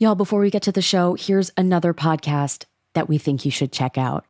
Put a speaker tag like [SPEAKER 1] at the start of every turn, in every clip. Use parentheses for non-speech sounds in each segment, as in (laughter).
[SPEAKER 1] Y'all, before we get to the show, here's another podcast that we think you should check out.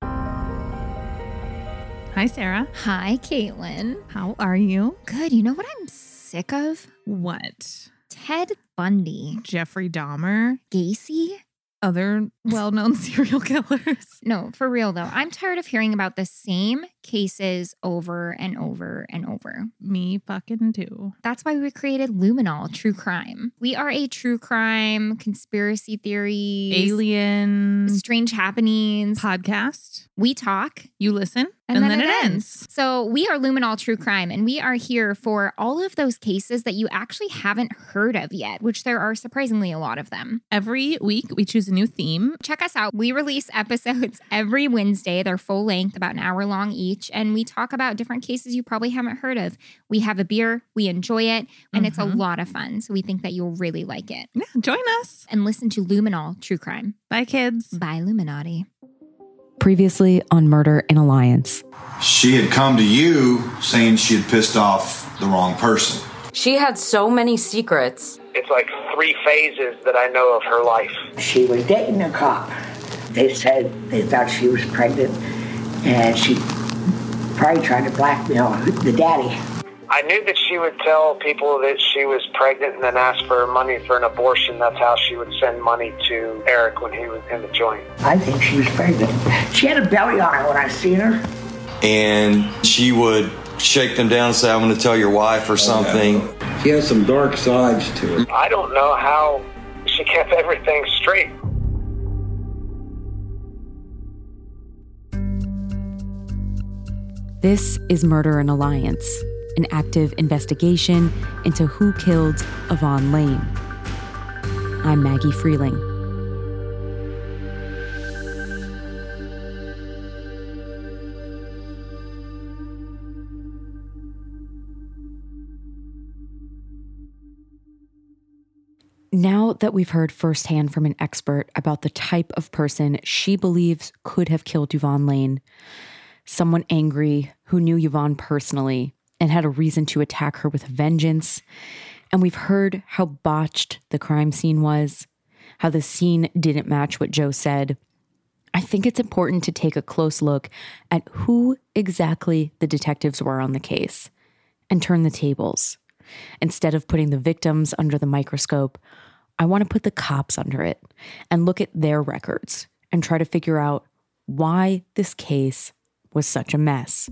[SPEAKER 2] Hi, Sarah.
[SPEAKER 3] Hi, Caitlin.
[SPEAKER 2] How are you?
[SPEAKER 3] Good. You know what I'm sick of?
[SPEAKER 2] What?
[SPEAKER 3] Ted Bundy.
[SPEAKER 2] Jeffrey Dahmer?
[SPEAKER 3] Gacy?
[SPEAKER 2] Other well known (laughs) serial killers?
[SPEAKER 3] No, for real though. I'm tired of hearing about the same cases over and over and over.
[SPEAKER 2] Me fucking too.
[SPEAKER 3] That's why we created Luminol True Crime. We are a true crime, conspiracy theory,
[SPEAKER 2] Alien
[SPEAKER 3] strange happenings.
[SPEAKER 2] podcast.
[SPEAKER 3] We talk
[SPEAKER 2] You listen,
[SPEAKER 3] and, then, it ends. So we are Luminol True Crime, and we are here for all of those cases that you actually haven't heard of yet, which there are surprisingly a lot of them.
[SPEAKER 2] Every week, we choose a new theme.
[SPEAKER 3] Check us out. We release episodes (laughs) every Wednesday. They're full length, about an hour long each, and we talk about different cases you probably haven't heard of. We have a beer, we enjoy it, and it's a
[SPEAKER 2] Mhm.
[SPEAKER 3] lot of fun. So we think that you'll really like it.
[SPEAKER 2] Yeah, join us.
[SPEAKER 3] And listen to Luminol True Crime
[SPEAKER 2] Bye, kids.
[SPEAKER 3] Bye, Illuminati.
[SPEAKER 1] Previously on Murder in Alliance.
[SPEAKER 4] She had come to you saying she had pissed off the wrong person.
[SPEAKER 5] She had so many secrets.
[SPEAKER 6] It's like three phases that I know of her life.
[SPEAKER 7] She was dating a cop. They said they thought she was pregnant, and she probably tried to blackmail the daddy.
[SPEAKER 6] I knew that she would tell people that she was pregnant and then ask for money for an abortion. That's how she would send money to Eric when he was in the joint.
[SPEAKER 7] I think she was pregnant. She had a belly on her when I seen her.
[SPEAKER 8] and she would shake them down and say, I'm going to tell your wife or something.
[SPEAKER 9] She has some dark sides to her.
[SPEAKER 6] I don't know how she kept everything straight.
[SPEAKER 1] This is Murder in Alliance, an active investigation into who killed Yvonne Lane. I'm Maggie Freleng. Now that we've heard firsthand from an expert about the type of person she believes could have killed Yvonne Lane, someone angry who knew Yvonne personally and had a reason to attack her with vengeance, and we've heard how botched the crime scene was, how the scene didn't match what Joe said. I think it's important to take a close look at who exactly the detectives were on the case and turn the tables. Instead of putting the victims under the microscope, I want to put the cops under it and look at their records and try to figure out why this case was such a mess.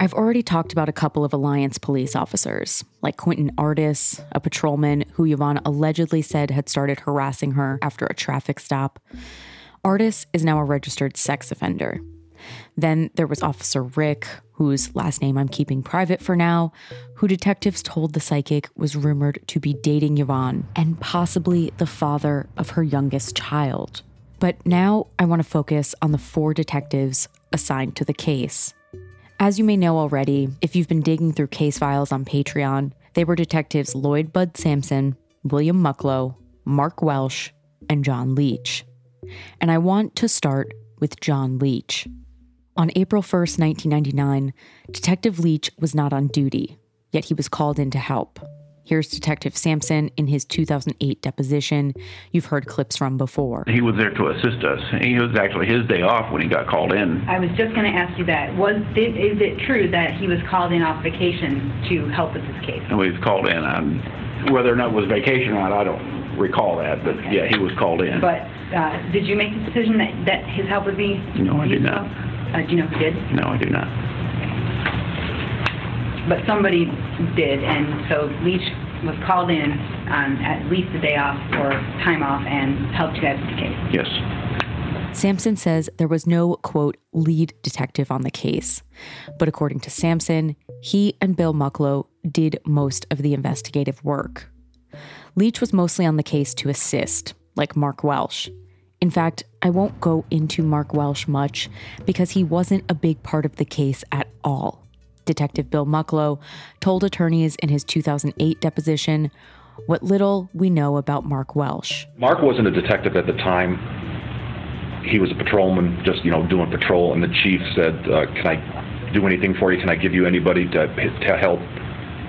[SPEAKER 1] I've already talked about a couple of Alliance police officers, like Quentin Artis, a patrolman who Yvonne allegedly said had started harassing her after a traffic stop. Artis is now a registered sex offender. Then there was Officer Rick, whose last name I'm keeping private for now, who detectives told the psychic was rumored to be dating Yvonne and possibly the father of her youngest child. But now I want to focus on the four detectives assigned to the case. As you may know already, if you've been digging through case files on Patreon, they were detectives Lloyd Bud Sampson, William Mucklow, Mark Welsh, and John Leach. And I want to start with John Leach. On April 1st, 1999, Detective Leach was not on duty, yet he was called in to help. Here's Detective Sampson in his 2008 deposition. You've heard clips from before.
[SPEAKER 10] He was there to assist us. He was actually his day off when he got called in.
[SPEAKER 11] I was just going to ask you that. Was did, is it true that he was called in off vacation to help with this case?
[SPEAKER 10] And we was called in. Um, whether or not it was vacation or not, I don't recall that. But yeah, he was called in.
[SPEAKER 11] But uh, did you make the decision that, that his help would be?
[SPEAKER 10] No, I did not.
[SPEAKER 11] Uh, do you know who did?
[SPEAKER 10] No, I do not.
[SPEAKER 11] But somebody did, and so Leach was called in um, at least a day off or time off and helped you guys with the case.
[SPEAKER 10] Yes.
[SPEAKER 1] Sampson says there was no, quote, lead detective on the case. But according to Sampson, he and Bill Mucklow did most of the investigative work. Leach was mostly on the case to assist, like Mark Welsh. In fact, I won't go into Mark Welsh much because he wasn't a big part of the case at all. Detective Bill Mucklow told attorneys in his 2008 deposition what little we know about Mark Welsh.
[SPEAKER 12] Mark wasn't a detective at the time. He was a patrolman, just you know, doing patrol. And the chief said, uh, "Can I do anything for you? Can I give you anybody to to help?"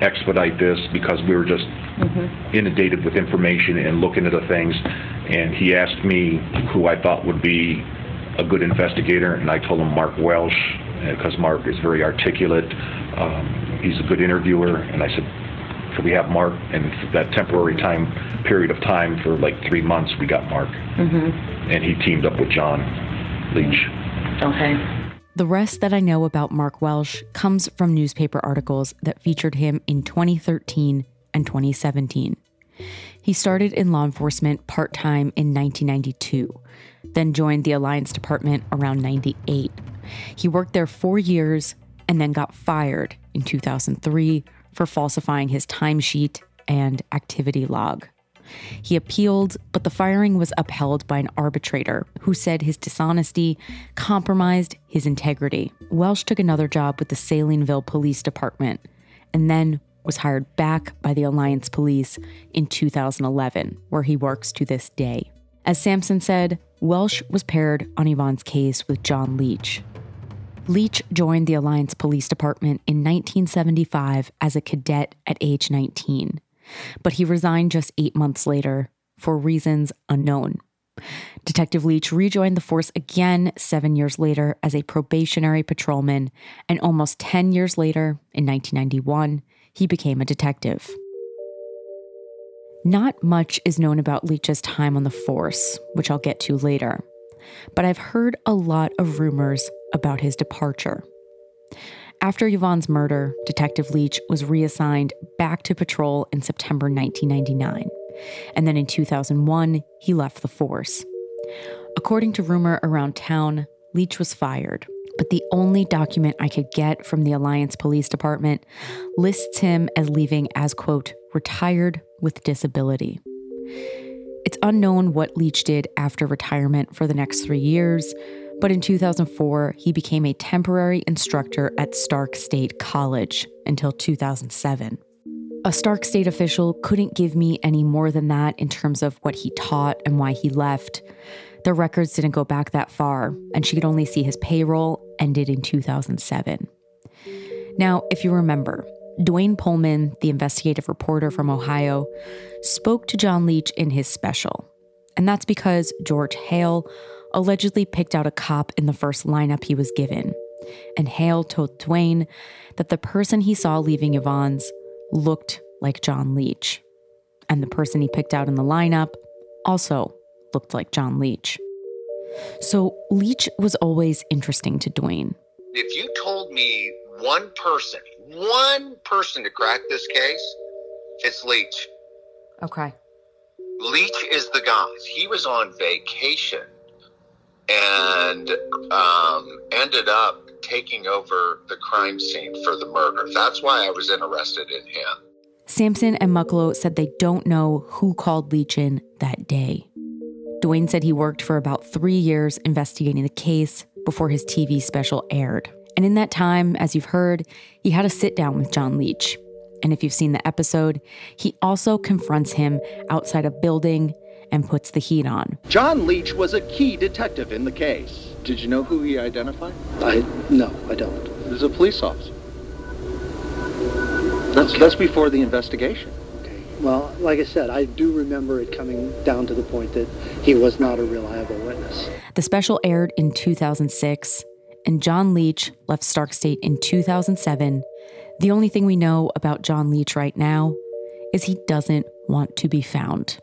[SPEAKER 12] expedite this because we were just inundated with information and looking into things. And he asked me who I thought would be a good investigator, and I told him Mark Welsh because Mark is very articulate. Um, he's a good interviewer, and I said, "Could we have Mark?" And for that temporary time period of time for like three months, we got Mark,
[SPEAKER 5] Mm-hmm.
[SPEAKER 12] and he teamed up with John Leach.
[SPEAKER 5] Okay.
[SPEAKER 1] The rest that I know about Mark Welsh comes from newspaper articles that featured him in 2013 and 2017. He started in law enforcement part time in 1992, then joined the Alliance Department around 98. He worked there four years and then got fired in 2003 for falsifying his timesheet and activity log. He appealed, but the firing was upheld by an arbitrator who said his dishonesty compromised his integrity. Welsh took another job with the Salineville Police Department and then was hired back by the Alliance Police in 2011, where he works to this day. As Sampson said, Welsh was paired on Yvonne's case with John Leach. Leach joined the Alliance Police Department in 1975 as a cadet at age 19, but he resigned just eight months later for reasons unknown. Detective Leach rejoined the force again seven years later as a probationary patrolman, and almost 10 years later, in 1991, he became a detective. Not much is known about Leach's time on the force, which I'll get to later, but I've heard a lot of rumors about his departure. After Yvonne's murder, Detective Leach was reassigned back to patrol in September 1999, and then in 2001, he left the force. According to rumor around town, Leach was fired, but the only document I could get from the Alliance Police Department lists him as leaving as, quote, retired with disability. It's unknown what Leach did after retirement for the next three years, but in 2004, he became a temporary instructor at Stark State College until 2007. A Stark State official couldn't give me any more than that in terms of what he taught and why he left. The records didn't go back that far, and she could only see his payroll ended in 2007. Now, if you remember, Dwayne Pullman, the investigative reporter from Ohio, spoke to John Leach in his special. And that's because George Hale allegedly picked out a cop in the first lineup he was given. And Hale told Dwayne that the person he saw leaving Yvonne's looked like John Leach. And the person he picked out in the lineup also looked like John Leach. So Leach was always interesting to Dwayne.
[SPEAKER 13] If you told me one person, one person to crack this case, it's Leach.
[SPEAKER 1] Okay.
[SPEAKER 13] Leach is the guy. He was on vacation and um, ended up taking over the crime scene for the murder. That's why I was interested in him.
[SPEAKER 1] Sampson and Mucklow said they don't know who called Leach in that day. Dwayne said he worked for about three years investigating the case before his TV special aired. And in that time, as you've heard, he had a sit down with John Leach. And if you've seen the episode, he also confronts him outside a building and puts the heat on.
[SPEAKER 14] John Leach was a key detective in the case. Did you know who he identified?
[SPEAKER 15] I no, I don't.
[SPEAKER 14] He was a police officer. That's, that's before the investigation. Okay.
[SPEAKER 15] Well, like I said, I do remember it coming down to the point that he was not a reliable witness.
[SPEAKER 1] The special aired in 2006, and John Leach left Stark State in 2007. The only thing we know about John Leach right now is he doesn't want to be found.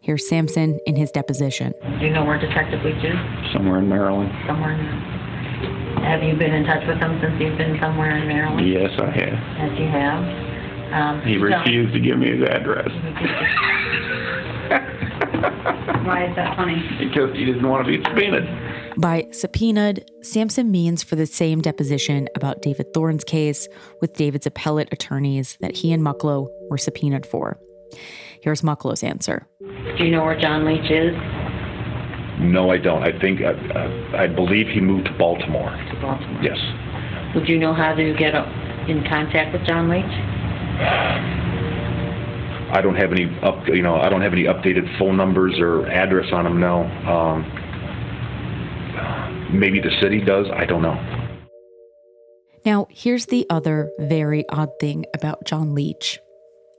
[SPEAKER 1] Here's Sampson in his deposition.
[SPEAKER 16] Do you know where Detective Leach is?
[SPEAKER 10] Somewhere in Maryland.
[SPEAKER 16] Somewhere in Maryland. Have you been in touch with him since you've been somewhere in Maryland?
[SPEAKER 10] Yes, I have.
[SPEAKER 16] Yes, you have. Um,
[SPEAKER 10] He
[SPEAKER 16] so-
[SPEAKER 10] refused to give me his address
[SPEAKER 11] Why is that funny?
[SPEAKER 10] because he didn't want to be subpoenaed.
[SPEAKER 1] By subpoenaed, Sampson means for the same deposition about David Thorne's case with David's appellate attorneys that he and Mucklow were subpoenaed for. Here's Mucklow's answer.
[SPEAKER 16] Do you know where John Leach is?
[SPEAKER 12] No, I don't. I think, uh, uh, I believe he moved to Baltimore.
[SPEAKER 16] To Baltimore.
[SPEAKER 12] Yes.
[SPEAKER 16] Would you know how to get in contact with John Leach?
[SPEAKER 12] I don't have any up, you know, I don't have any updated phone numbers or address on him. No. Um, maybe the city does. I don't know.
[SPEAKER 1] Now, here's the other very odd thing about John Leach.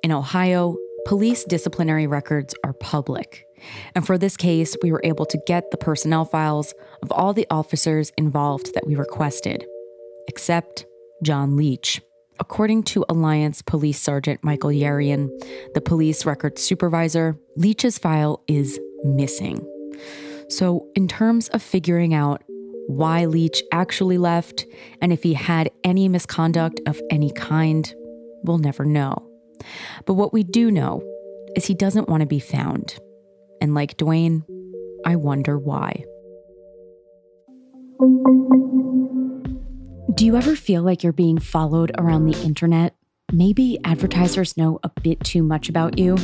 [SPEAKER 1] In Ohio, police disciplinary records are public. And for this case, we were able to get the personnel files of all the officers involved that we requested, except John Leach. According to Alliance Police Sergeant Michael Yarian, the police records supervisor, Leach's file is missing. So, in terms of figuring out why Leach actually left and if he had any misconduct of any kind, we'll never know. But what we do know is he doesn't want to be found. And like Dwayne, I wonder why. Do you ever feel like you're being followed around the internet? Maybe advertisers know a bit too much about you.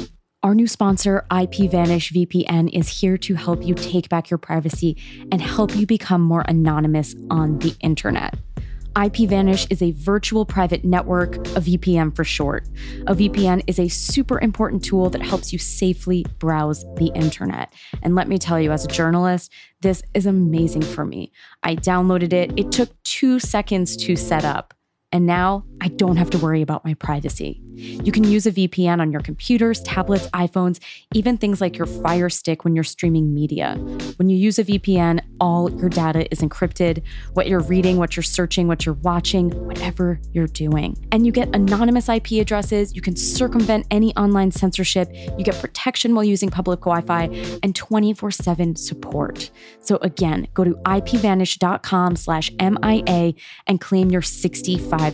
[SPEAKER 1] Our new sponsor, IPVanish VPN, is here to help you take back your privacy and help you become more anonymous on the internet. IPVanish is a virtual private network, a VPN for short. A VPN is a super important tool that helps you safely browse the internet. And let me tell you, as a journalist, this is amazing for me. I downloaded it, it took two seconds to set up. And now I don't have to worry about my privacy. You can use a VPN on your computers, tablets, iPhones, even things like your Fire Stick when you're streaming media. When you use a VPN, all your data is encrypted what you're reading, what you're searching, what you're watching, whatever you're doing. And you get anonymous IP addresses, you can circumvent any online censorship, you get protection while using public Wi Fi, and 24 7 support. So again, go to ipvanish.com slash MIA and claim your 65%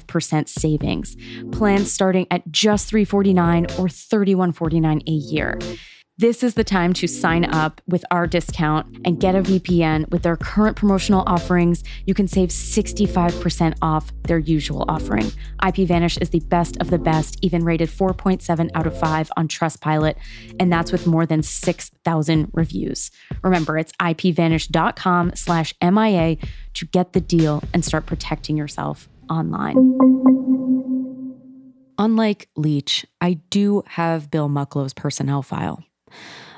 [SPEAKER 1] savings. Plans starting at just 349 or 3149 a year. This is the time to sign up with our discount and get a VPN with their current promotional offerings. You can save 65% off their usual offering. IPVanish is the best of the best, even rated 4.7 out of 5 on Trustpilot, and that's with more than 6,000 reviews. Remember, it's ipvanish.com slash MIA to get the deal and start protecting yourself online. Unlike Leach, I do have Bill Mucklow's personnel file.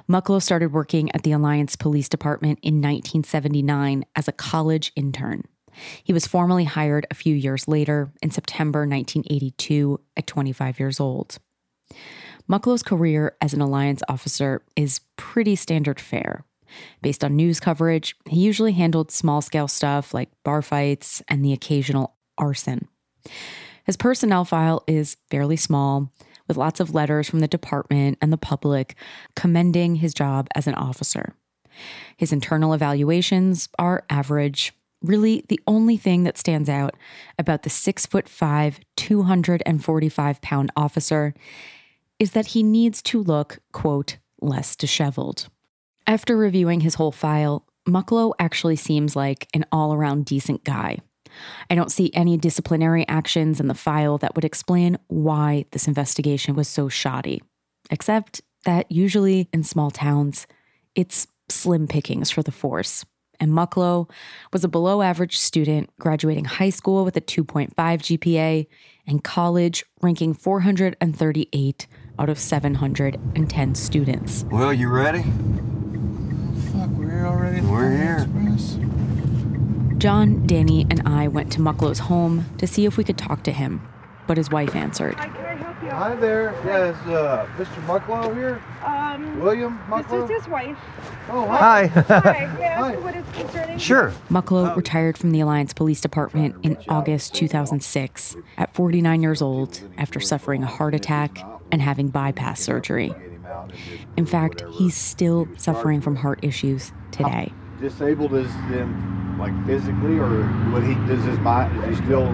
[SPEAKER 1] Mucklow started working at the Alliance Police Department in 1979 as a college intern. He was formally hired a few years later in September 1982 at 25 years old. Mucklow's career as an Alliance officer is pretty standard fare. Based on news coverage, he usually handled small scale stuff like bar fights and the occasional arson. His personnel file is fairly small, with lots of letters from the department and the public commending his job as an officer. His internal evaluations are average. Really, the only thing that stands out about the six foot five, 245 pound officer is that he needs to look, quote, less disheveled. After reviewing his whole file, Mucklow actually seems like an all around decent guy. I don't see any disciplinary actions in the file that would explain why this investigation was so shoddy, except that usually in small towns, it's slim pickings for the force. And Mucklow was a below average student graduating high school with a 2.5 GPA and college ranking 438 out of 710 students.
[SPEAKER 8] Well, you ready?
[SPEAKER 17] Fuck, we're already.
[SPEAKER 8] We're here.
[SPEAKER 1] John, Danny, and I went to Mucklow's home to see if we could talk to him, but his wife answered.
[SPEAKER 17] Hi there. Yeah, is uh, Mr. Mucklow here?
[SPEAKER 18] Um,
[SPEAKER 17] William Mucklow?
[SPEAKER 18] This is his wife.
[SPEAKER 17] Oh,
[SPEAKER 19] hi.
[SPEAKER 18] Hi. (laughs) May I ask what is concerning?
[SPEAKER 19] Sure.
[SPEAKER 1] Mucklow retired from the Alliance Police Department in August 2006 at 49 years old after suffering a heart attack and having bypass surgery. In fact, he's still suffering from heart issues today.
[SPEAKER 17] Disabled as in, like, physically, or would he, does his mind, is he still...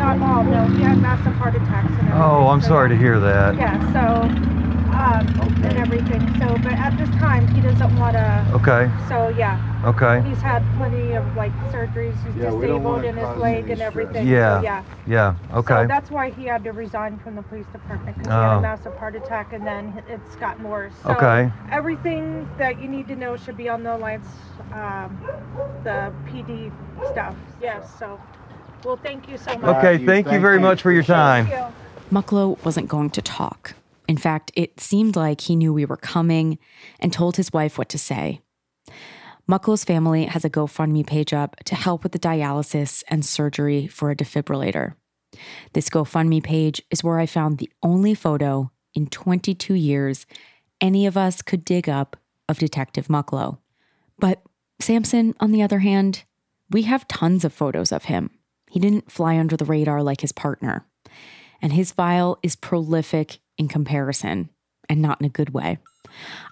[SPEAKER 18] Not all, no. He had massive heart attacks and everything.
[SPEAKER 19] Oh, I'm
[SPEAKER 18] so-
[SPEAKER 19] sorry to hear that.
[SPEAKER 18] Yeah, so, um, and everything. So, but at this time, he doesn't want to.
[SPEAKER 19] Okay.
[SPEAKER 18] So, yeah.
[SPEAKER 19] Okay.
[SPEAKER 18] He's had plenty of, like, surgeries. He's
[SPEAKER 17] Yeah,
[SPEAKER 18] disabled in his leg and everything.
[SPEAKER 19] Yeah.
[SPEAKER 18] So, yeah.
[SPEAKER 19] Yeah. Okay.
[SPEAKER 18] So that's why he had to resign from the police department because he had
[SPEAKER 19] Oh.
[SPEAKER 18] a massive heart attack and then it's gotten worse. So
[SPEAKER 19] Okay.
[SPEAKER 18] Everything that you need to know should be on the Alliance, um, the PD stuff. Yes. So, well, thank you so much.
[SPEAKER 19] Okay, thank you very much for your time.
[SPEAKER 18] Thank you.
[SPEAKER 1] Mucklow wasn't going to talk. In fact, it seemed like he knew we were coming and told his wife what to say. Mucklow's family has a GoFundMe page up to help with the dialysis and surgery for a defibrillator. This GoFundMe page is where I found the only photo in 22 years any of us could dig up of Detective Mucklow. But Sampson, on the other hand, we have tons of photos of him. He didn't fly under the radar like his partner. And his file is prolific in comparison, and not in a good way.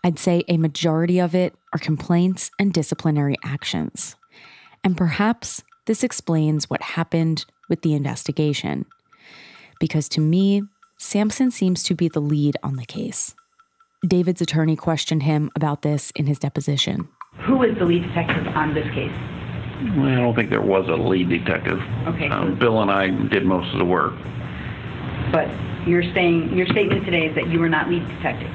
[SPEAKER 1] I'd say a majority of it are complaints and disciplinary actions. And perhaps this explains what happened with the investigation. Because to me, Sampson seems to be the lead on the case. David's attorney questioned him about this in his deposition.
[SPEAKER 11] Who is the lead detective on this case?
[SPEAKER 10] Well, I don't think there was a lead detective.
[SPEAKER 11] Okay.
[SPEAKER 10] Um, Bill and I did most of the work.
[SPEAKER 11] But you're saying, your statement today is that you were not lead detective.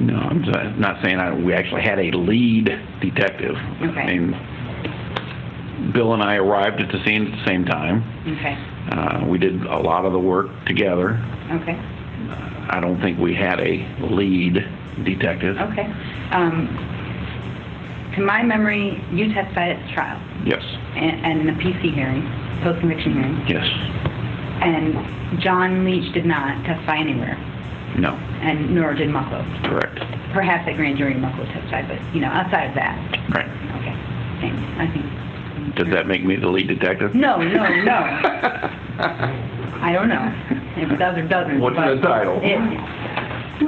[SPEAKER 10] No, I'm not saying I, we actually had a lead detective.
[SPEAKER 11] Okay.
[SPEAKER 10] I mean, Bill and I arrived at the scene at the same time.
[SPEAKER 11] Okay,
[SPEAKER 10] Uh, we did a lot of the work together.
[SPEAKER 11] okay,
[SPEAKER 10] I don't think we had a lead detective.
[SPEAKER 11] okay. Um, to my memory, you testified at the trial
[SPEAKER 10] Yes,
[SPEAKER 11] and, and in the PC hearing, post-conviction hearing,
[SPEAKER 10] yes,
[SPEAKER 11] and John Leach did not testify anywhere,
[SPEAKER 10] no,
[SPEAKER 11] and nor did Mucklow.
[SPEAKER 10] correct.
[SPEAKER 11] Perhaps at grand jury Mucklow testified, but, you know, outside of that,
[SPEAKER 10] Right.
[SPEAKER 11] okay, thanks, I think.
[SPEAKER 10] Does that make me the lead detective?
[SPEAKER 11] No, no, no. (laughs) I don't know if it does or doesn't.
[SPEAKER 10] What's
[SPEAKER 11] but
[SPEAKER 10] the title?
[SPEAKER 11] it-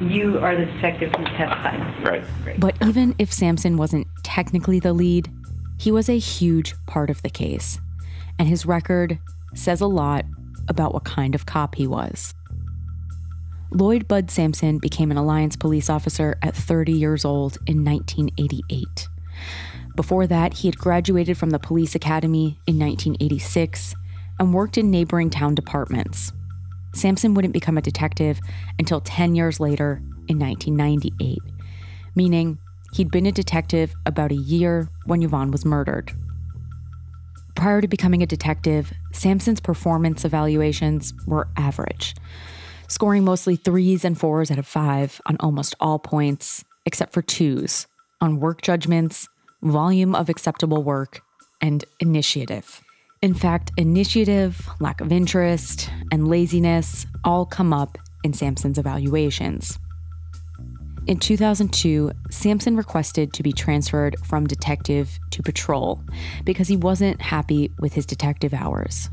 [SPEAKER 11] You are the detective who testified.
[SPEAKER 10] Right.
[SPEAKER 1] But even if Sampson wasn't technically the lead, he was a huge part of the case. And his record says a lot about what kind of cop he was. Lloyd Bud Sampson became an Alliance police officer at 30 years old in 1988. Before that, he had graduated from the police academy in 1986 and worked in neighboring town departments. Sampson wouldn't become a detective until 10 years later in 1998, meaning he'd been a detective about a year when Yvonne was murdered. Prior to becoming a detective, Sampson's performance evaluations were average, scoring mostly threes and fours out of five on almost all points, except for twos on work judgments, volume of acceptable work, and initiative. In fact, initiative, lack of interest, and laziness all come up in Sampson's evaluations. In 2002, Sampson requested to be transferred from detective to patrol because he wasn't happy with his detective hours.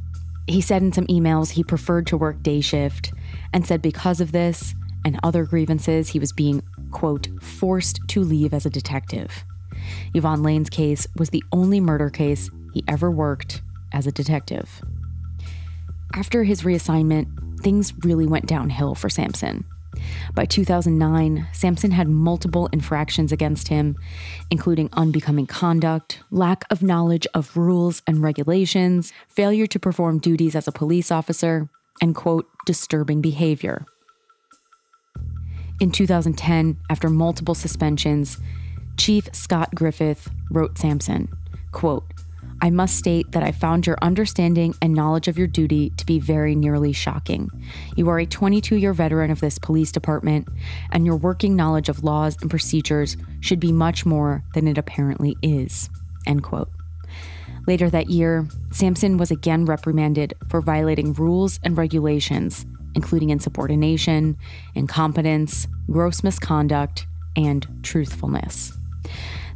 [SPEAKER 1] He said in some emails he preferred to work day shift and said because of this and other grievances, he was being, quote, forced to leave as a detective. Yvonne Lane's case was the only murder case he ever worked as a detective. After his reassignment, things really went downhill for Sampson. By 2009, Sampson had multiple infractions against him, including unbecoming conduct, lack of knowledge of rules and regulations, failure to perform duties as a police officer, and, quote, disturbing behavior. In 2010, after multiple suspensions, Chief Scott Griffith wrote Sampson, quote, I must state that I found your understanding and knowledge of your duty to be very nearly shocking. You are a 22 year veteran of this police department, and your working knowledge of laws and procedures should be much more than it apparently is. End quote. Later that year, Sampson was again reprimanded for violating rules and regulations, including insubordination, incompetence, gross misconduct, and truthfulness.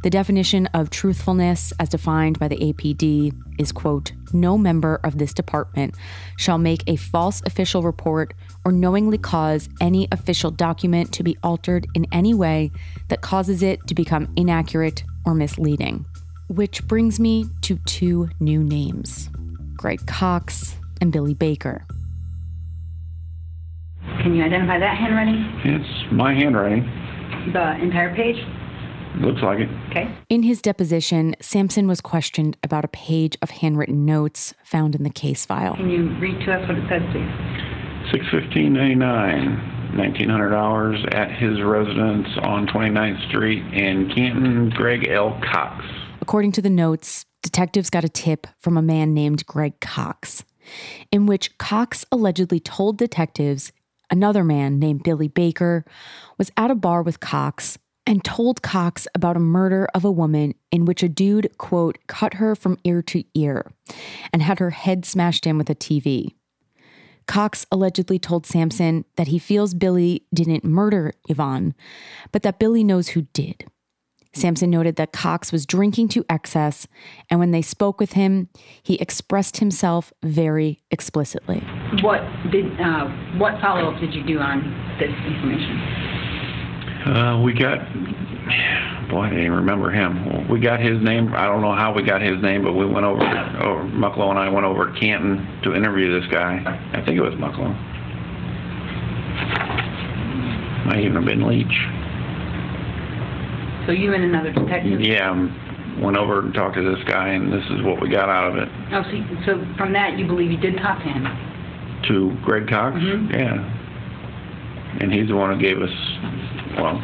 [SPEAKER 1] The definition of truthfulness, as defined by the APD, is quote, no member of this department shall make a false official report or knowingly cause any official document to be altered in any way that causes it to become inaccurate or misleading. Which brings me to two new names Greg Cox and Billy Baker.
[SPEAKER 11] Can you identify that handwriting?
[SPEAKER 10] It's my handwriting.
[SPEAKER 11] The entire page?
[SPEAKER 10] Looks like it.
[SPEAKER 11] Okay.
[SPEAKER 1] In his deposition, Sampson was questioned about a page of handwritten notes found in the case file.
[SPEAKER 11] Can you read to us what it says, please?
[SPEAKER 10] Six fifteen ninety nine, nineteen hundred hours at his residence on 29th Street in Canton. Greg L. Cox.
[SPEAKER 1] According to the notes, detectives got a tip from a man named Greg Cox, in which Cox allegedly told detectives another man named Billy Baker was at a bar with Cox and told Cox about a murder of a woman in which a dude, quote, cut her from ear to ear and had her head smashed in with a TV. Cox allegedly told Sampson that he feels Billy didn't murder Yvonne, but that Billy knows who did. Sampson noted that Cox was drinking to excess, and when they spoke with him, he expressed himself very explicitly.
[SPEAKER 11] What did, uh, what follow-up did you do on this information?
[SPEAKER 10] Uh, we got, boy, I didn't remember him. We got his name. I don't know how we got his name, but we went over, over Mucklow and I went over to Canton to interview this guy. I think it was Mucklow. Might even have been Leach.
[SPEAKER 11] So you and another detective?
[SPEAKER 10] Yeah, um, went over and talked to this guy, and this is what we got out of it.
[SPEAKER 11] Oh, so, you- so from that, you believe you did talk to him?
[SPEAKER 10] To Greg Cox? Yeah. And he's the one who gave us, well,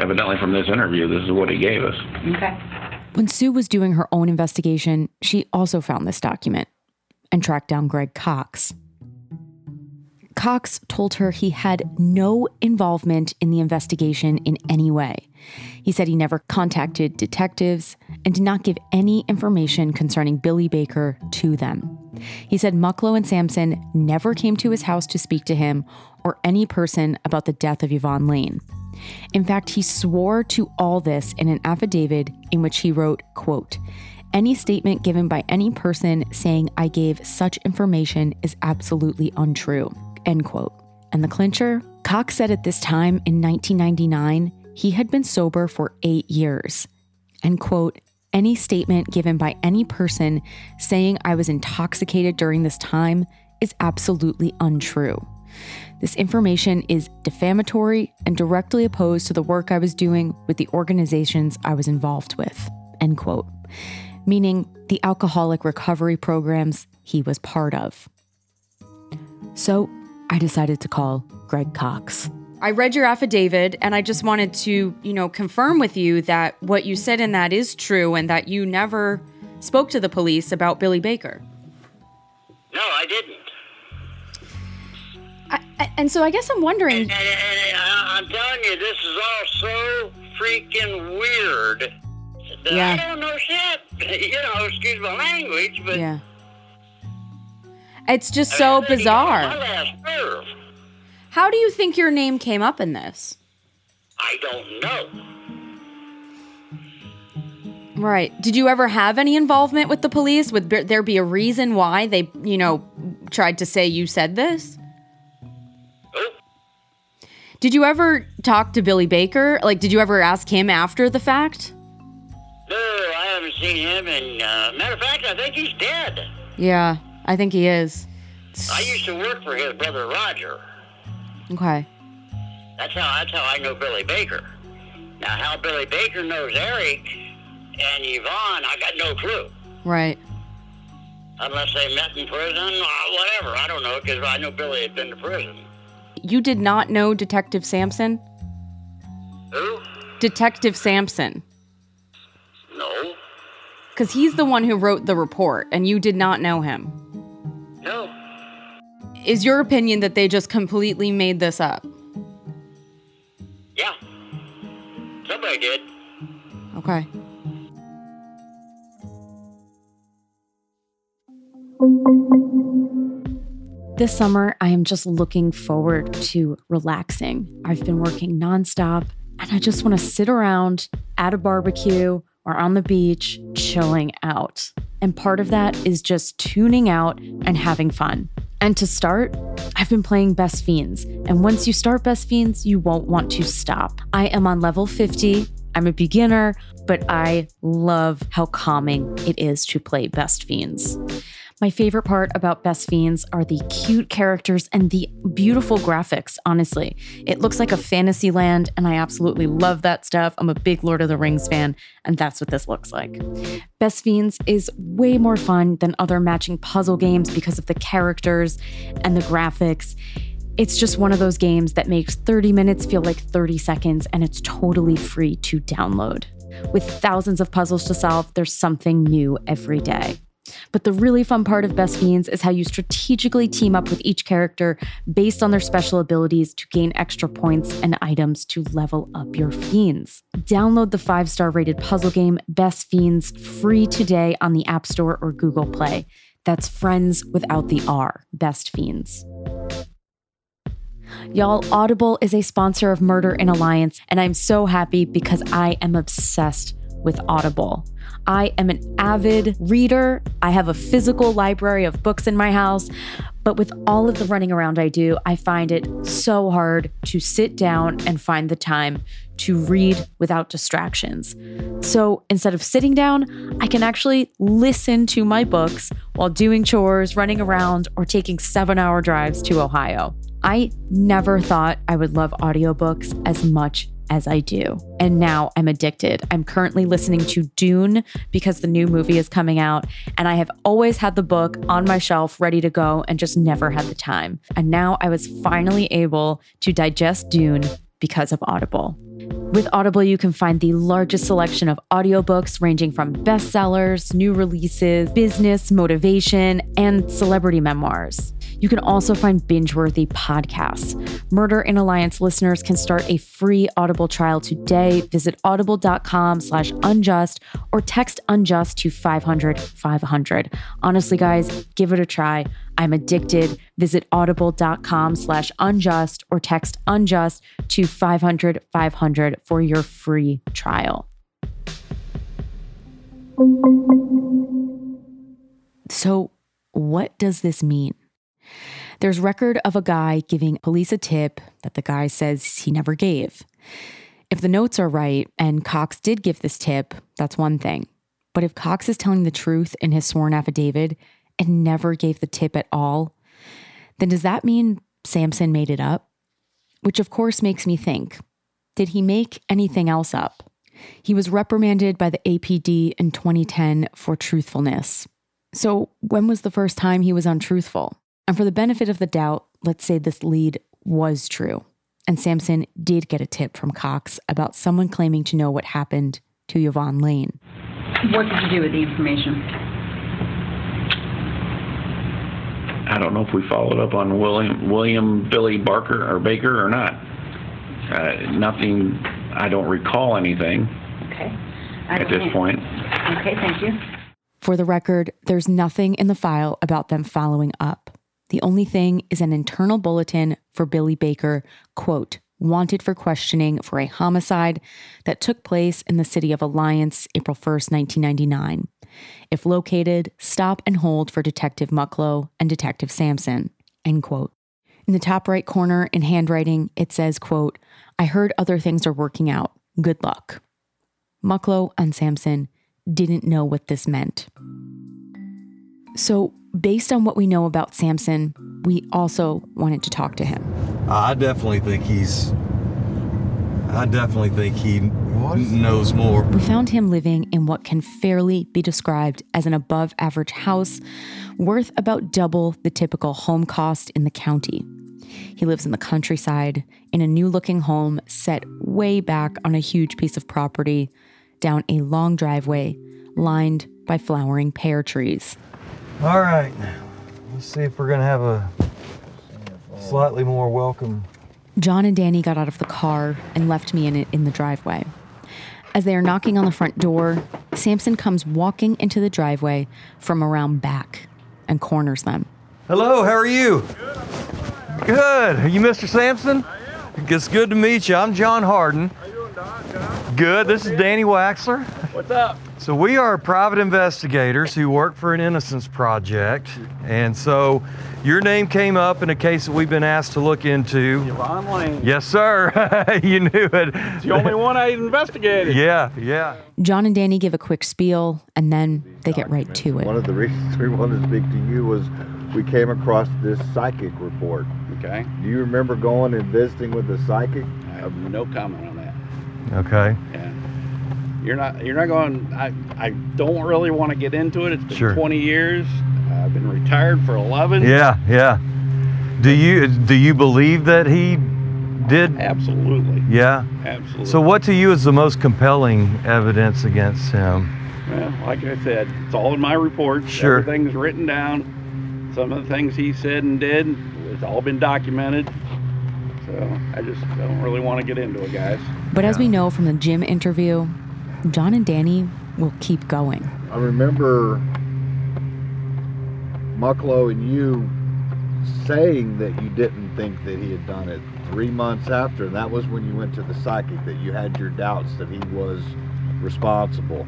[SPEAKER 10] evidently from this interview, this is what he gave us.
[SPEAKER 11] Okay.
[SPEAKER 1] When Sue was doing her own investigation, she also found this document and tracked down Greg Cox. Cox told her he had no involvement in the investigation in any way. He said he never contacted detectives and did not give any information concerning Billy Baker to them. He said Mucklow and Sampson never came to his house to speak to him or any person about the death of Yvonne Lane. In fact, he swore to all this in an affidavit in which he wrote, quote, any statement given by any person saying I gave such information is absolutely untrue. End quote. And the clincher? Cox said at this time in 1999 he had been sober for eight years. And quote, any statement given by any person saying I was intoxicated during this time is absolutely untrue. This information is defamatory and directly opposed to the work I was doing with the organizations I was involved with. End quote. Meaning the alcoholic recovery programs he was part of. So I decided to call Greg Cox. I read your affidavit and I just wanted to, you know, confirm with you that what you said in that is true and that you never spoke to the police about Billy Baker.
[SPEAKER 20] No, I didn't.
[SPEAKER 1] I, and so I guess I'm wondering.
[SPEAKER 20] And, and, and I- I'm telling you, this is all so freaking weird.
[SPEAKER 1] Yeah.
[SPEAKER 20] I don't know shit. (laughs) You know, excuse my language, but
[SPEAKER 1] yeah. It's just so bizarre. How do you think your name came up in this?
[SPEAKER 20] I don't know.
[SPEAKER 1] Right. Did you ever have any involvement with the police? Would there be a reason why they, you know, tried to say you said this? Did you ever talk to Billy Baker? Like, did you ever ask him after the fact?
[SPEAKER 20] No, I haven't seen him. And uh, matter of fact, I think he's dead.
[SPEAKER 1] Yeah, I think he is.
[SPEAKER 20] I used to work for his brother Roger.
[SPEAKER 1] Okay.
[SPEAKER 20] That's how that's how I know Billy Baker. Now, how Billy Baker knows Eric and Yvonne, I got no clue.
[SPEAKER 1] Right.
[SPEAKER 20] Unless they met in prison, uh, whatever. I don't know because I know Billy had been to prison.
[SPEAKER 1] You did not know Detective Sampson?
[SPEAKER 20] Who?
[SPEAKER 1] Detective Sampson.
[SPEAKER 20] No.
[SPEAKER 1] Because he's the one who wrote the report, and you did not know him.
[SPEAKER 20] No.
[SPEAKER 1] Is your opinion that they just completely made this up?
[SPEAKER 20] Yeah. Somebody did.
[SPEAKER 1] Okay. This summer, I am just looking forward to relaxing. I've been working nonstop, and I just want to sit around at a barbecue or on the beach, chilling out. And part of that is just tuning out and having fun. And to start, I've been playing Best Fiends. And once you start Best Fiends, you won't want to stop. I am on level 50. I'm a beginner, but I love how calming it is to play Best Fiends. My favorite part about Best Fiends are the cute characters and the beautiful graphics, honestly. It looks like a fantasy land, and I absolutely love that stuff. I'm a big Lord of the Rings fan, and that's what this looks like. Best Fiends is way more fun than other matching puzzle games because of the characters and the graphics. It's just one of those games that makes 30 minutes feel like 30 seconds, and it's totally free to download. With thousands of puzzles to solve, there's something new every day. But the really fun part of Best Fiends is how you strategically team up with each character based on their special abilities to gain extra points and items to level up your fiends. Download the five star rated puzzle game Best Fiends free today on the App Store or Google Play. That's friends without the R, Best Fiends. Y'all, Audible is a sponsor of Murder in Alliance, and I'm so happy because I am obsessed with Audible. I am an avid reader. I have a physical library of books in my house. But with all of the running around I do, I find it so hard to sit down and find the time to read without distractions. So instead of sitting down, I can actually listen to my books while doing chores, running around, or taking seven hour drives to Ohio. I never thought I would love audiobooks as much as I do. And now I'm addicted. I'm currently listening to Dune because the new movie is coming out. And I have always had the book on my shelf ready to go and just never had the time. And now I was finally able to digest Dune because of Audible. With Audible, you can find the largest selection of audiobooks ranging from bestsellers, new releases, business, motivation, and celebrity memoirs. You can also find binge worthy podcasts. Murder in Alliance listeners can start a free Audible trial today. Visit audible.com slash unjust or text unjust to 500 500. Honestly, guys, give it a try. I'm addicted. Visit audible.com slash unjust or text unjust to 500 500 for your free trial. So, what does this mean? There's record of a guy giving police a tip that the guy says he never gave. If the notes are right and Cox did give this tip, that's one thing. But if Cox is telling the truth in his sworn affidavit and never gave the tip at all, then does that mean Sampson made it up? Which of course makes me think did he make anything else up? He was reprimanded by the APD in 2010 for truthfulness. So, when was the first time he was untruthful? And for the benefit of the doubt, let's say this lead was true. And Sampson did get a tip from Cox about someone claiming to know what happened to Yvonne Lane.
[SPEAKER 11] What did you do with the information?
[SPEAKER 10] I don't know if we followed up on William William Billy Barker or Baker or not. Uh, nothing. I don't recall anything
[SPEAKER 11] Okay. I
[SPEAKER 10] at this
[SPEAKER 11] think-
[SPEAKER 10] point.
[SPEAKER 11] Okay, thank you.
[SPEAKER 1] For the record, there's nothing in the file about them following up. The only thing is an internal bulletin for Billy Baker, quote, wanted for questioning for a homicide that took place in the city of Alliance April 1st, 1999. If located, stop and hold for Detective Mucklow and Detective Sampson, end quote. In the top right corner in handwriting, it says, quote, I heard other things are working out. Good luck. Mucklow and Sampson didn't know what this meant. So, based on what we know about Sampson, we also wanted to talk to him.
[SPEAKER 19] I definitely think he's. I definitely think he knows more.
[SPEAKER 1] We found him living in what can fairly be described as an above average house worth about double the typical home cost in the county. He lives in the countryside in a new looking home set way back on a huge piece of property down a long driveway lined by flowering pear trees.
[SPEAKER 19] All right. Let's see if we're to have a slightly more welcome.
[SPEAKER 1] John and Danny got out of the car and left me in it in the driveway. As they are knocking on the front door, Sampson comes walking into the driveway from around back and corners them.
[SPEAKER 19] Hello, how are you? Good. Are you Mr. Sampson? It's good to meet you. I'm John Harden. Good. This is Danny Waxler.
[SPEAKER 17] What's up?
[SPEAKER 19] So we are private investigators who work for an innocence project, and so your name came up in a case that we've been asked to look into.
[SPEAKER 17] Yvonne Lane.
[SPEAKER 19] Yes, sir. (laughs) you knew it.
[SPEAKER 17] It's the only one I investigated.
[SPEAKER 19] Yeah, yeah.
[SPEAKER 1] John and Danny give a quick spiel and then they get right to it.
[SPEAKER 17] One of the reasons we wanted to speak to you was we came across this psychic report.
[SPEAKER 21] Okay.
[SPEAKER 17] Do you remember going and visiting with the psychic?
[SPEAKER 21] I have no comment on that.
[SPEAKER 19] Okay.
[SPEAKER 21] Yeah. You're not. You're not going. I. I don't really want to get into it. It's been
[SPEAKER 19] Sure.
[SPEAKER 21] 20 years. I've been retired for 11.
[SPEAKER 19] Yeah, yeah. Do you do you believe that he did?
[SPEAKER 21] Absolutely.
[SPEAKER 19] Yeah.
[SPEAKER 21] Absolutely.
[SPEAKER 19] So what to you is the most compelling evidence against him?
[SPEAKER 21] Well, like I said, it's all in my reports.
[SPEAKER 19] Sure.
[SPEAKER 21] Everything's written down. Some of the things he said and did, it's all been documented. So I just don't really want to get into it, guys.
[SPEAKER 1] But as we know from the Jim interview, John and Danny will keep going.
[SPEAKER 17] I remember Mucklow and you saying that you didn't think that he had done it three months after, and that was when you went to the psychic that you had your doubts that he was responsible,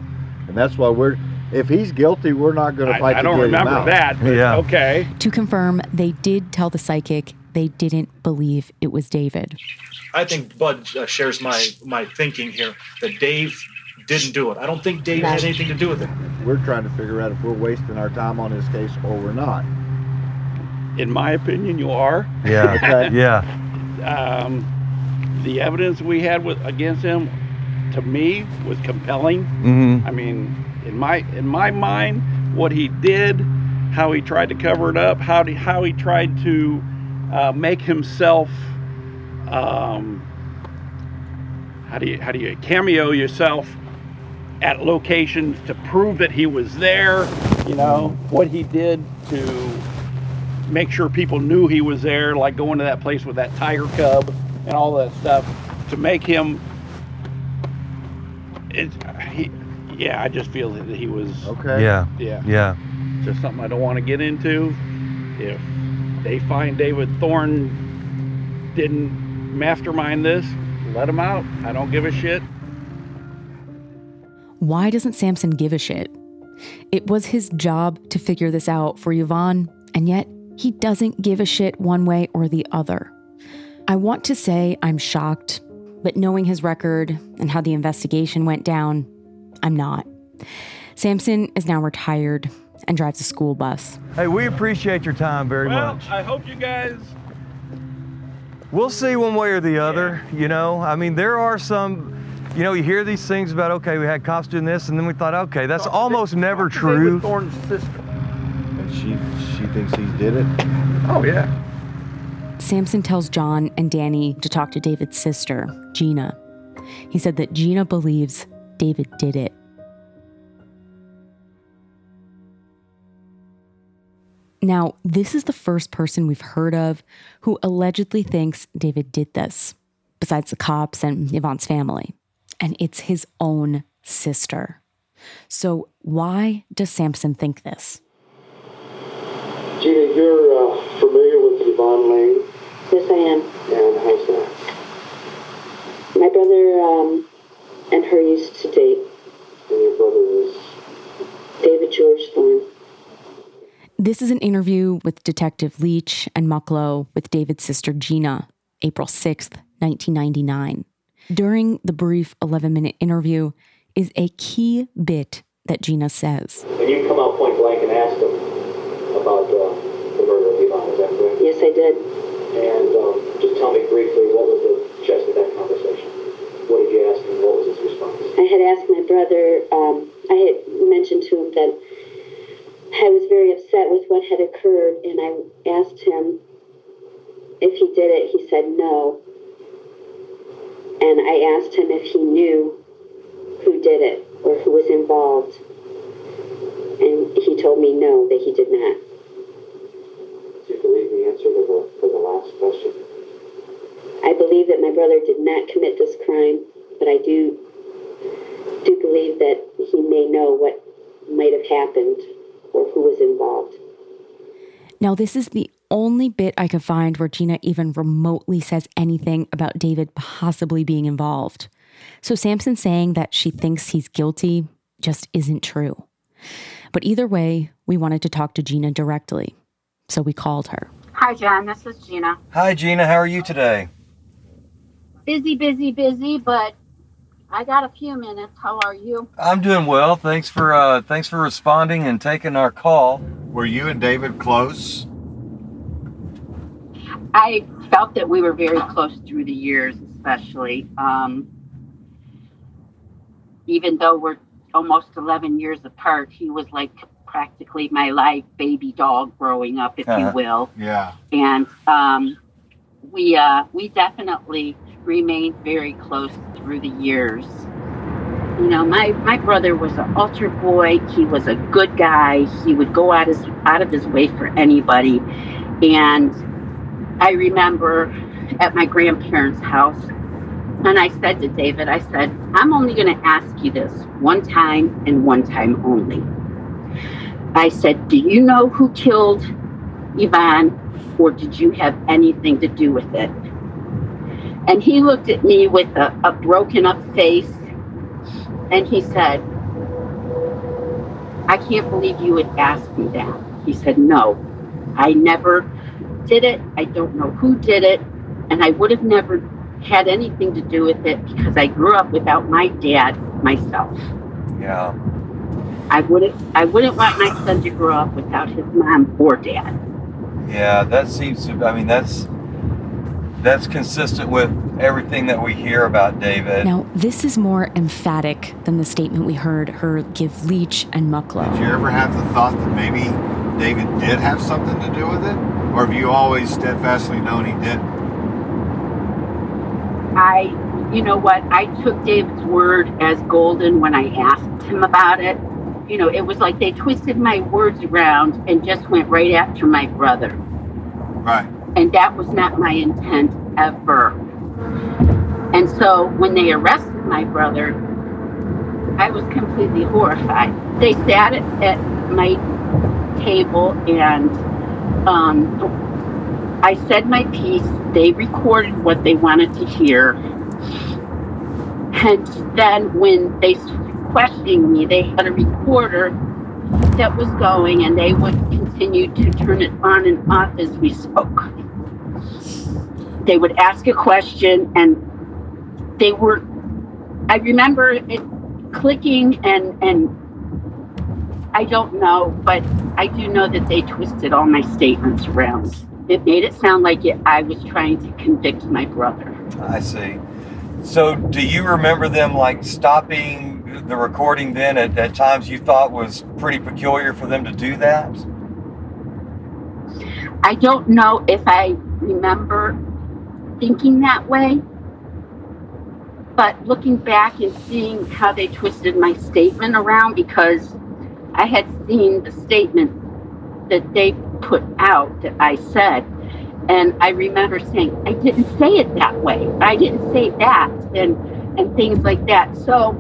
[SPEAKER 17] and that's why we're. If he's guilty, we're not going to fight
[SPEAKER 21] I
[SPEAKER 17] to
[SPEAKER 21] don't remember that, but
[SPEAKER 19] Yeah.
[SPEAKER 21] okay.
[SPEAKER 1] To confirm, they did tell the psychic they didn't believe it was David.
[SPEAKER 22] I think Bud uh, shares my my thinking here that Dave didn't do it. I don't think Dave had anything to do with it.
[SPEAKER 17] We're trying to figure out if we're wasting our time on this case or we're not.
[SPEAKER 21] In my opinion, you are.
[SPEAKER 19] Yeah. (laughs)
[SPEAKER 17] Okay.
[SPEAKER 19] Yeah.
[SPEAKER 21] Um, the evidence we had with against him, to me, was compelling.
[SPEAKER 19] Mhm.
[SPEAKER 21] I mean, in my in my mind, what he did, how he tried to cover it up, how he, how he tried to uh, make himself, um, how do you how do you cameo yourself at locations to prove that he was there? You know what he did to make sure people knew he was there, like going to that place with that tiger cub and all that stuff, to make him. It, he, yeah, I just feel that he was
[SPEAKER 17] Okay.
[SPEAKER 19] Yeah.
[SPEAKER 21] Yeah.
[SPEAKER 19] Yeah.
[SPEAKER 21] just something I don't want to get into. If they find David Thorne didn't mastermind this, let him out. I don't give a shit.
[SPEAKER 1] Why doesn't Sampson give a shit? It was his job to figure this out for Yvonne, and yet he doesn't give a shit one way or the other. I want to say I'm shocked, but knowing his record and how the investigation went down, I'm not. Sampson is now retired and drives a school bus.
[SPEAKER 19] Hey, we appreciate your time very much.
[SPEAKER 21] Well,
[SPEAKER 19] much.
[SPEAKER 21] I hope you guys.
[SPEAKER 19] We'll see one way or the other. You know, I mean, there are some. You know, you hear these things about okay, we had cops doing this, and then we thought, okay, that's almost never true.
[SPEAKER 21] David Thorne's sister.
[SPEAKER 17] And she she thinks he did it.
[SPEAKER 21] Oh yeah.
[SPEAKER 1] Sampson tells John and Danny to talk to David's sister, Gina. He said that Gina believes David did it. Now, this is the first person we've heard of who allegedly thinks David did this, besides the cops and Yvonne's family. And it's his own sister. So, why does Sampson think this?
[SPEAKER 23] Gina, you're uh, familiar with Yvonne Lane,
[SPEAKER 24] Yes, I am.
[SPEAKER 23] and how's that?
[SPEAKER 24] My brother um, and her used to date.
[SPEAKER 23] And your brother is
[SPEAKER 24] David George Thorne.
[SPEAKER 1] This is an interview with Detective Leach and Mucklow with David's sister Gina, April 6th, 1999. During the brief 11 minute interview is a key bit that Gina says.
[SPEAKER 23] And you come out point blank and ask him about uh, the murder of Yvonne, is that correct?
[SPEAKER 24] Yes, I did.
[SPEAKER 23] And um, just tell me briefly what was the gist of that conversation? What did you ask him? What was his response?
[SPEAKER 24] I had asked my brother, um, I had mentioned to him that I was very upset with what had occurred, and I asked him if he did it. He said no. And I asked him if he knew who did it or who was involved. And he told me no, that he did not.
[SPEAKER 23] Do you believe the answer to the, to the last question?
[SPEAKER 24] I believe that my brother did not commit this crime, but I do do believe that he may know what might have happened or who was involved.
[SPEAKER 1] Now, this is the only bit I could find where Gina even remotely says anything about David possibly being involved. So, Sampson saying that she thinks he's guilty just isn't true. But either way, we wanted to talk to Gina directly. So we called her.
[SPEAKER 24] Hi, John. This is Gina.
[SPEAKER 19] Hi, Gina. How are you today?
[SPEAKER 24] Busy, busy, busy, but I got a few minutes. How are you?
[SPEAKER 19] I'm doing well. Thanks for uh, thanks for responding and taking our call.
[SPEAKER 4] Were you and David close?
[SPEAKER 24] I felt that we were very close through the years, especially. Um, even though we're almost 11 years apart, he was like practically my live baby dog growing up, if you
[SPEAKER 4] Uh-huh.
[SPEAKER 24] will.
[SPEAKER 4] Yeah.
[SPEAKER 24] And um, we uh, we definitely remained very close through the years.
[SPEAKER 25] You know, my, my brother was an altar boy. He was a good guy. He would go out, his, out of his way for anybody. And I remember at my grandparents' house, and I said to David, I said, I'm only going to ask you this one time and one time only. I said, Do you know who killed Yvonne, or did you have anything to do with it? And he looked at me with a, a broken up face and he said, I can't believe you would ask me that. He said, No, I never did it. I don't know who did it. And I would have never had anything to do with it because I grew up without my dad myself.
[SPEAKER 19] Yeah.
[SPEAKER 25] I wouldn't I wouldn't want my son to grow up without his mom or dad.
[SPEAKER 19] Yeah, that seems to. I mean, that's that's consistent with everything that we hear about David.
[SPEAKER 1] Now, this is more emphatic than the statement we heard her give Leach and Mucklow.
[SPEAKER 17] Did you ever have the thought that maybe David did have something to do with it? Or have you always steadfastly known he didn't?
[SPEAKER 25] I you know what, I took David's word as golden when I asked him about it. You know, it was like they twisted my words around and just went right after my brother.
[SPEAKER 17] Right.
[SPEAKER 25] And that was not my intent ever. And so when they arrested my brother, I was completely horrified. They sat at, at my table and um, I said my piece. They recorded what they wanted to hear. And then when they questioning me, they had a recorder that was going and they would continue to turn it on and off as we spoke. They would ask a question and they were, I remember it clicking and, and I don't know, but I do know that they twisted all my statements around. It made it sound like it, I was trying to convict my brother.
[SPEAKER 19] I see. So, do you remember them like stopping the recording then at, at times you thought was pretty peculiar for them to do that?
[SPEAKER 25] I don't know if I remember thinking that way, but looking back and seeing how they twisted my statement around because I had seen the statement that they put out that I said. And I remember saying, I didn't say it that way. I didn't say that and and things like that. So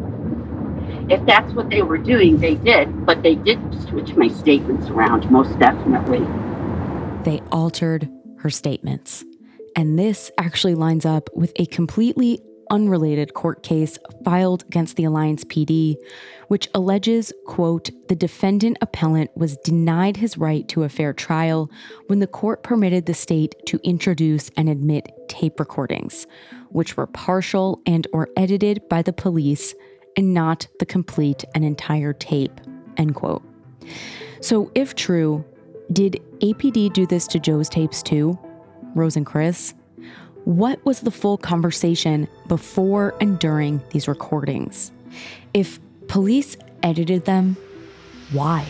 [SPEAKER 25] if that's what they were doing, they did, but they did switch my statements around most definitely.
[SPEAKER 1] They altered her statements. And this actually lines up with a completely unrelated court case filed against the Alliance PD, which alleges, quote, the defendant appellant was denied his right to a fair trial when the court permitted the state to introduce and admit tape recordings, which were partial and or edited by the police and not the complete and entire tape, end quote. So if true, did APD do this to Joe's tapes too? Rose and Chris? What was the full conversation before and during these recordings? If police edited them, why?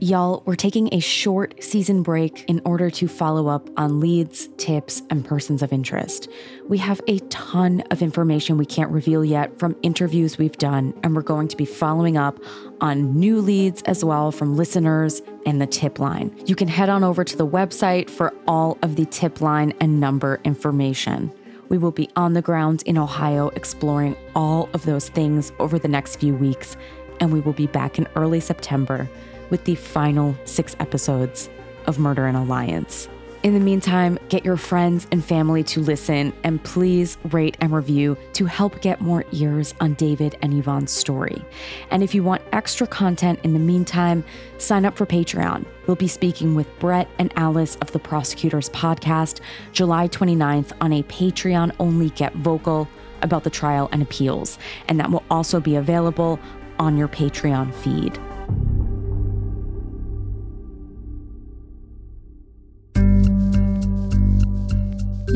[SPEAKER 1] Y'all, we're taking a short season break in order to follow up on leads, tips, and persons of interest. We have a ton of information we can't reveal yet from interviews we've done, and we're going to be following up on new leads as well from listeners and the tip line. You can head on over to the website for all of the tip line and number information. We will be on the ground in Ohio exploring all of those things over the next few weeks, and we will be back in early September with the final six episodes of Murder in Alliance. In the meantime, get your friends and family to listen and please rate and review to help get more ears on David and Yvonne's story. And if you want extra content in the meantime, sign up for Patreon. We'll be speaking with Brett and Alice of the Prosecutors Podcast July 29th on a Patreon only Get Vocal about the trial and appeals. And that will also be available on your Patreon feed.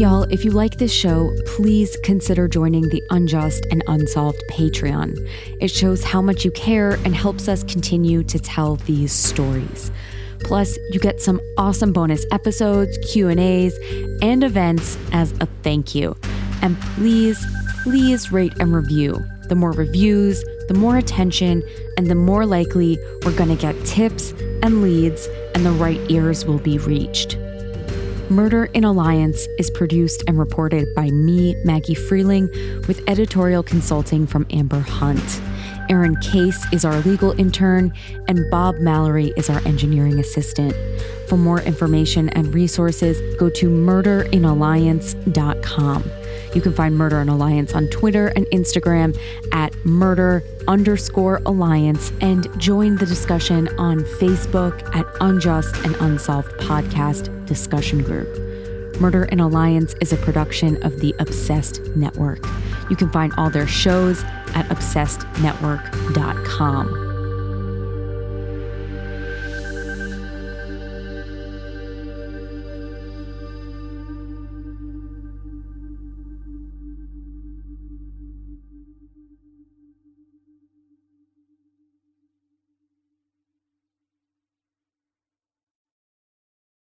[SPEAKER 1] Y'all, if you like this show, please consider joining the Unjust and Unsolved Patreon. It shows how much you care and helps us continue to tell these stories. Plus, you get some awesome bonus episodes, Q&As, and events as a thank you. And please, please rate and review. The more reviews, the more attention, and the more likely we're going to get tips and leads, and the right ears will be reached. Murder in Alliance is produced and reported by me, Maggie Freleng, with editorial consulting from Amber Hunt. Aaron Case is our legal intern, and Bob Mallory is our engineering assistant. For more information and resources, go to murderinalliance.com. You can find Murder in Alliance on Twitter and Instagram at murder underscore alliance and join the discussion on Facebook at Unjust and Unsolved Podcast Discussion Group. Murder in Alliance is a production of the Obsessed Network. You can find all their shows at obsessednetwork.com.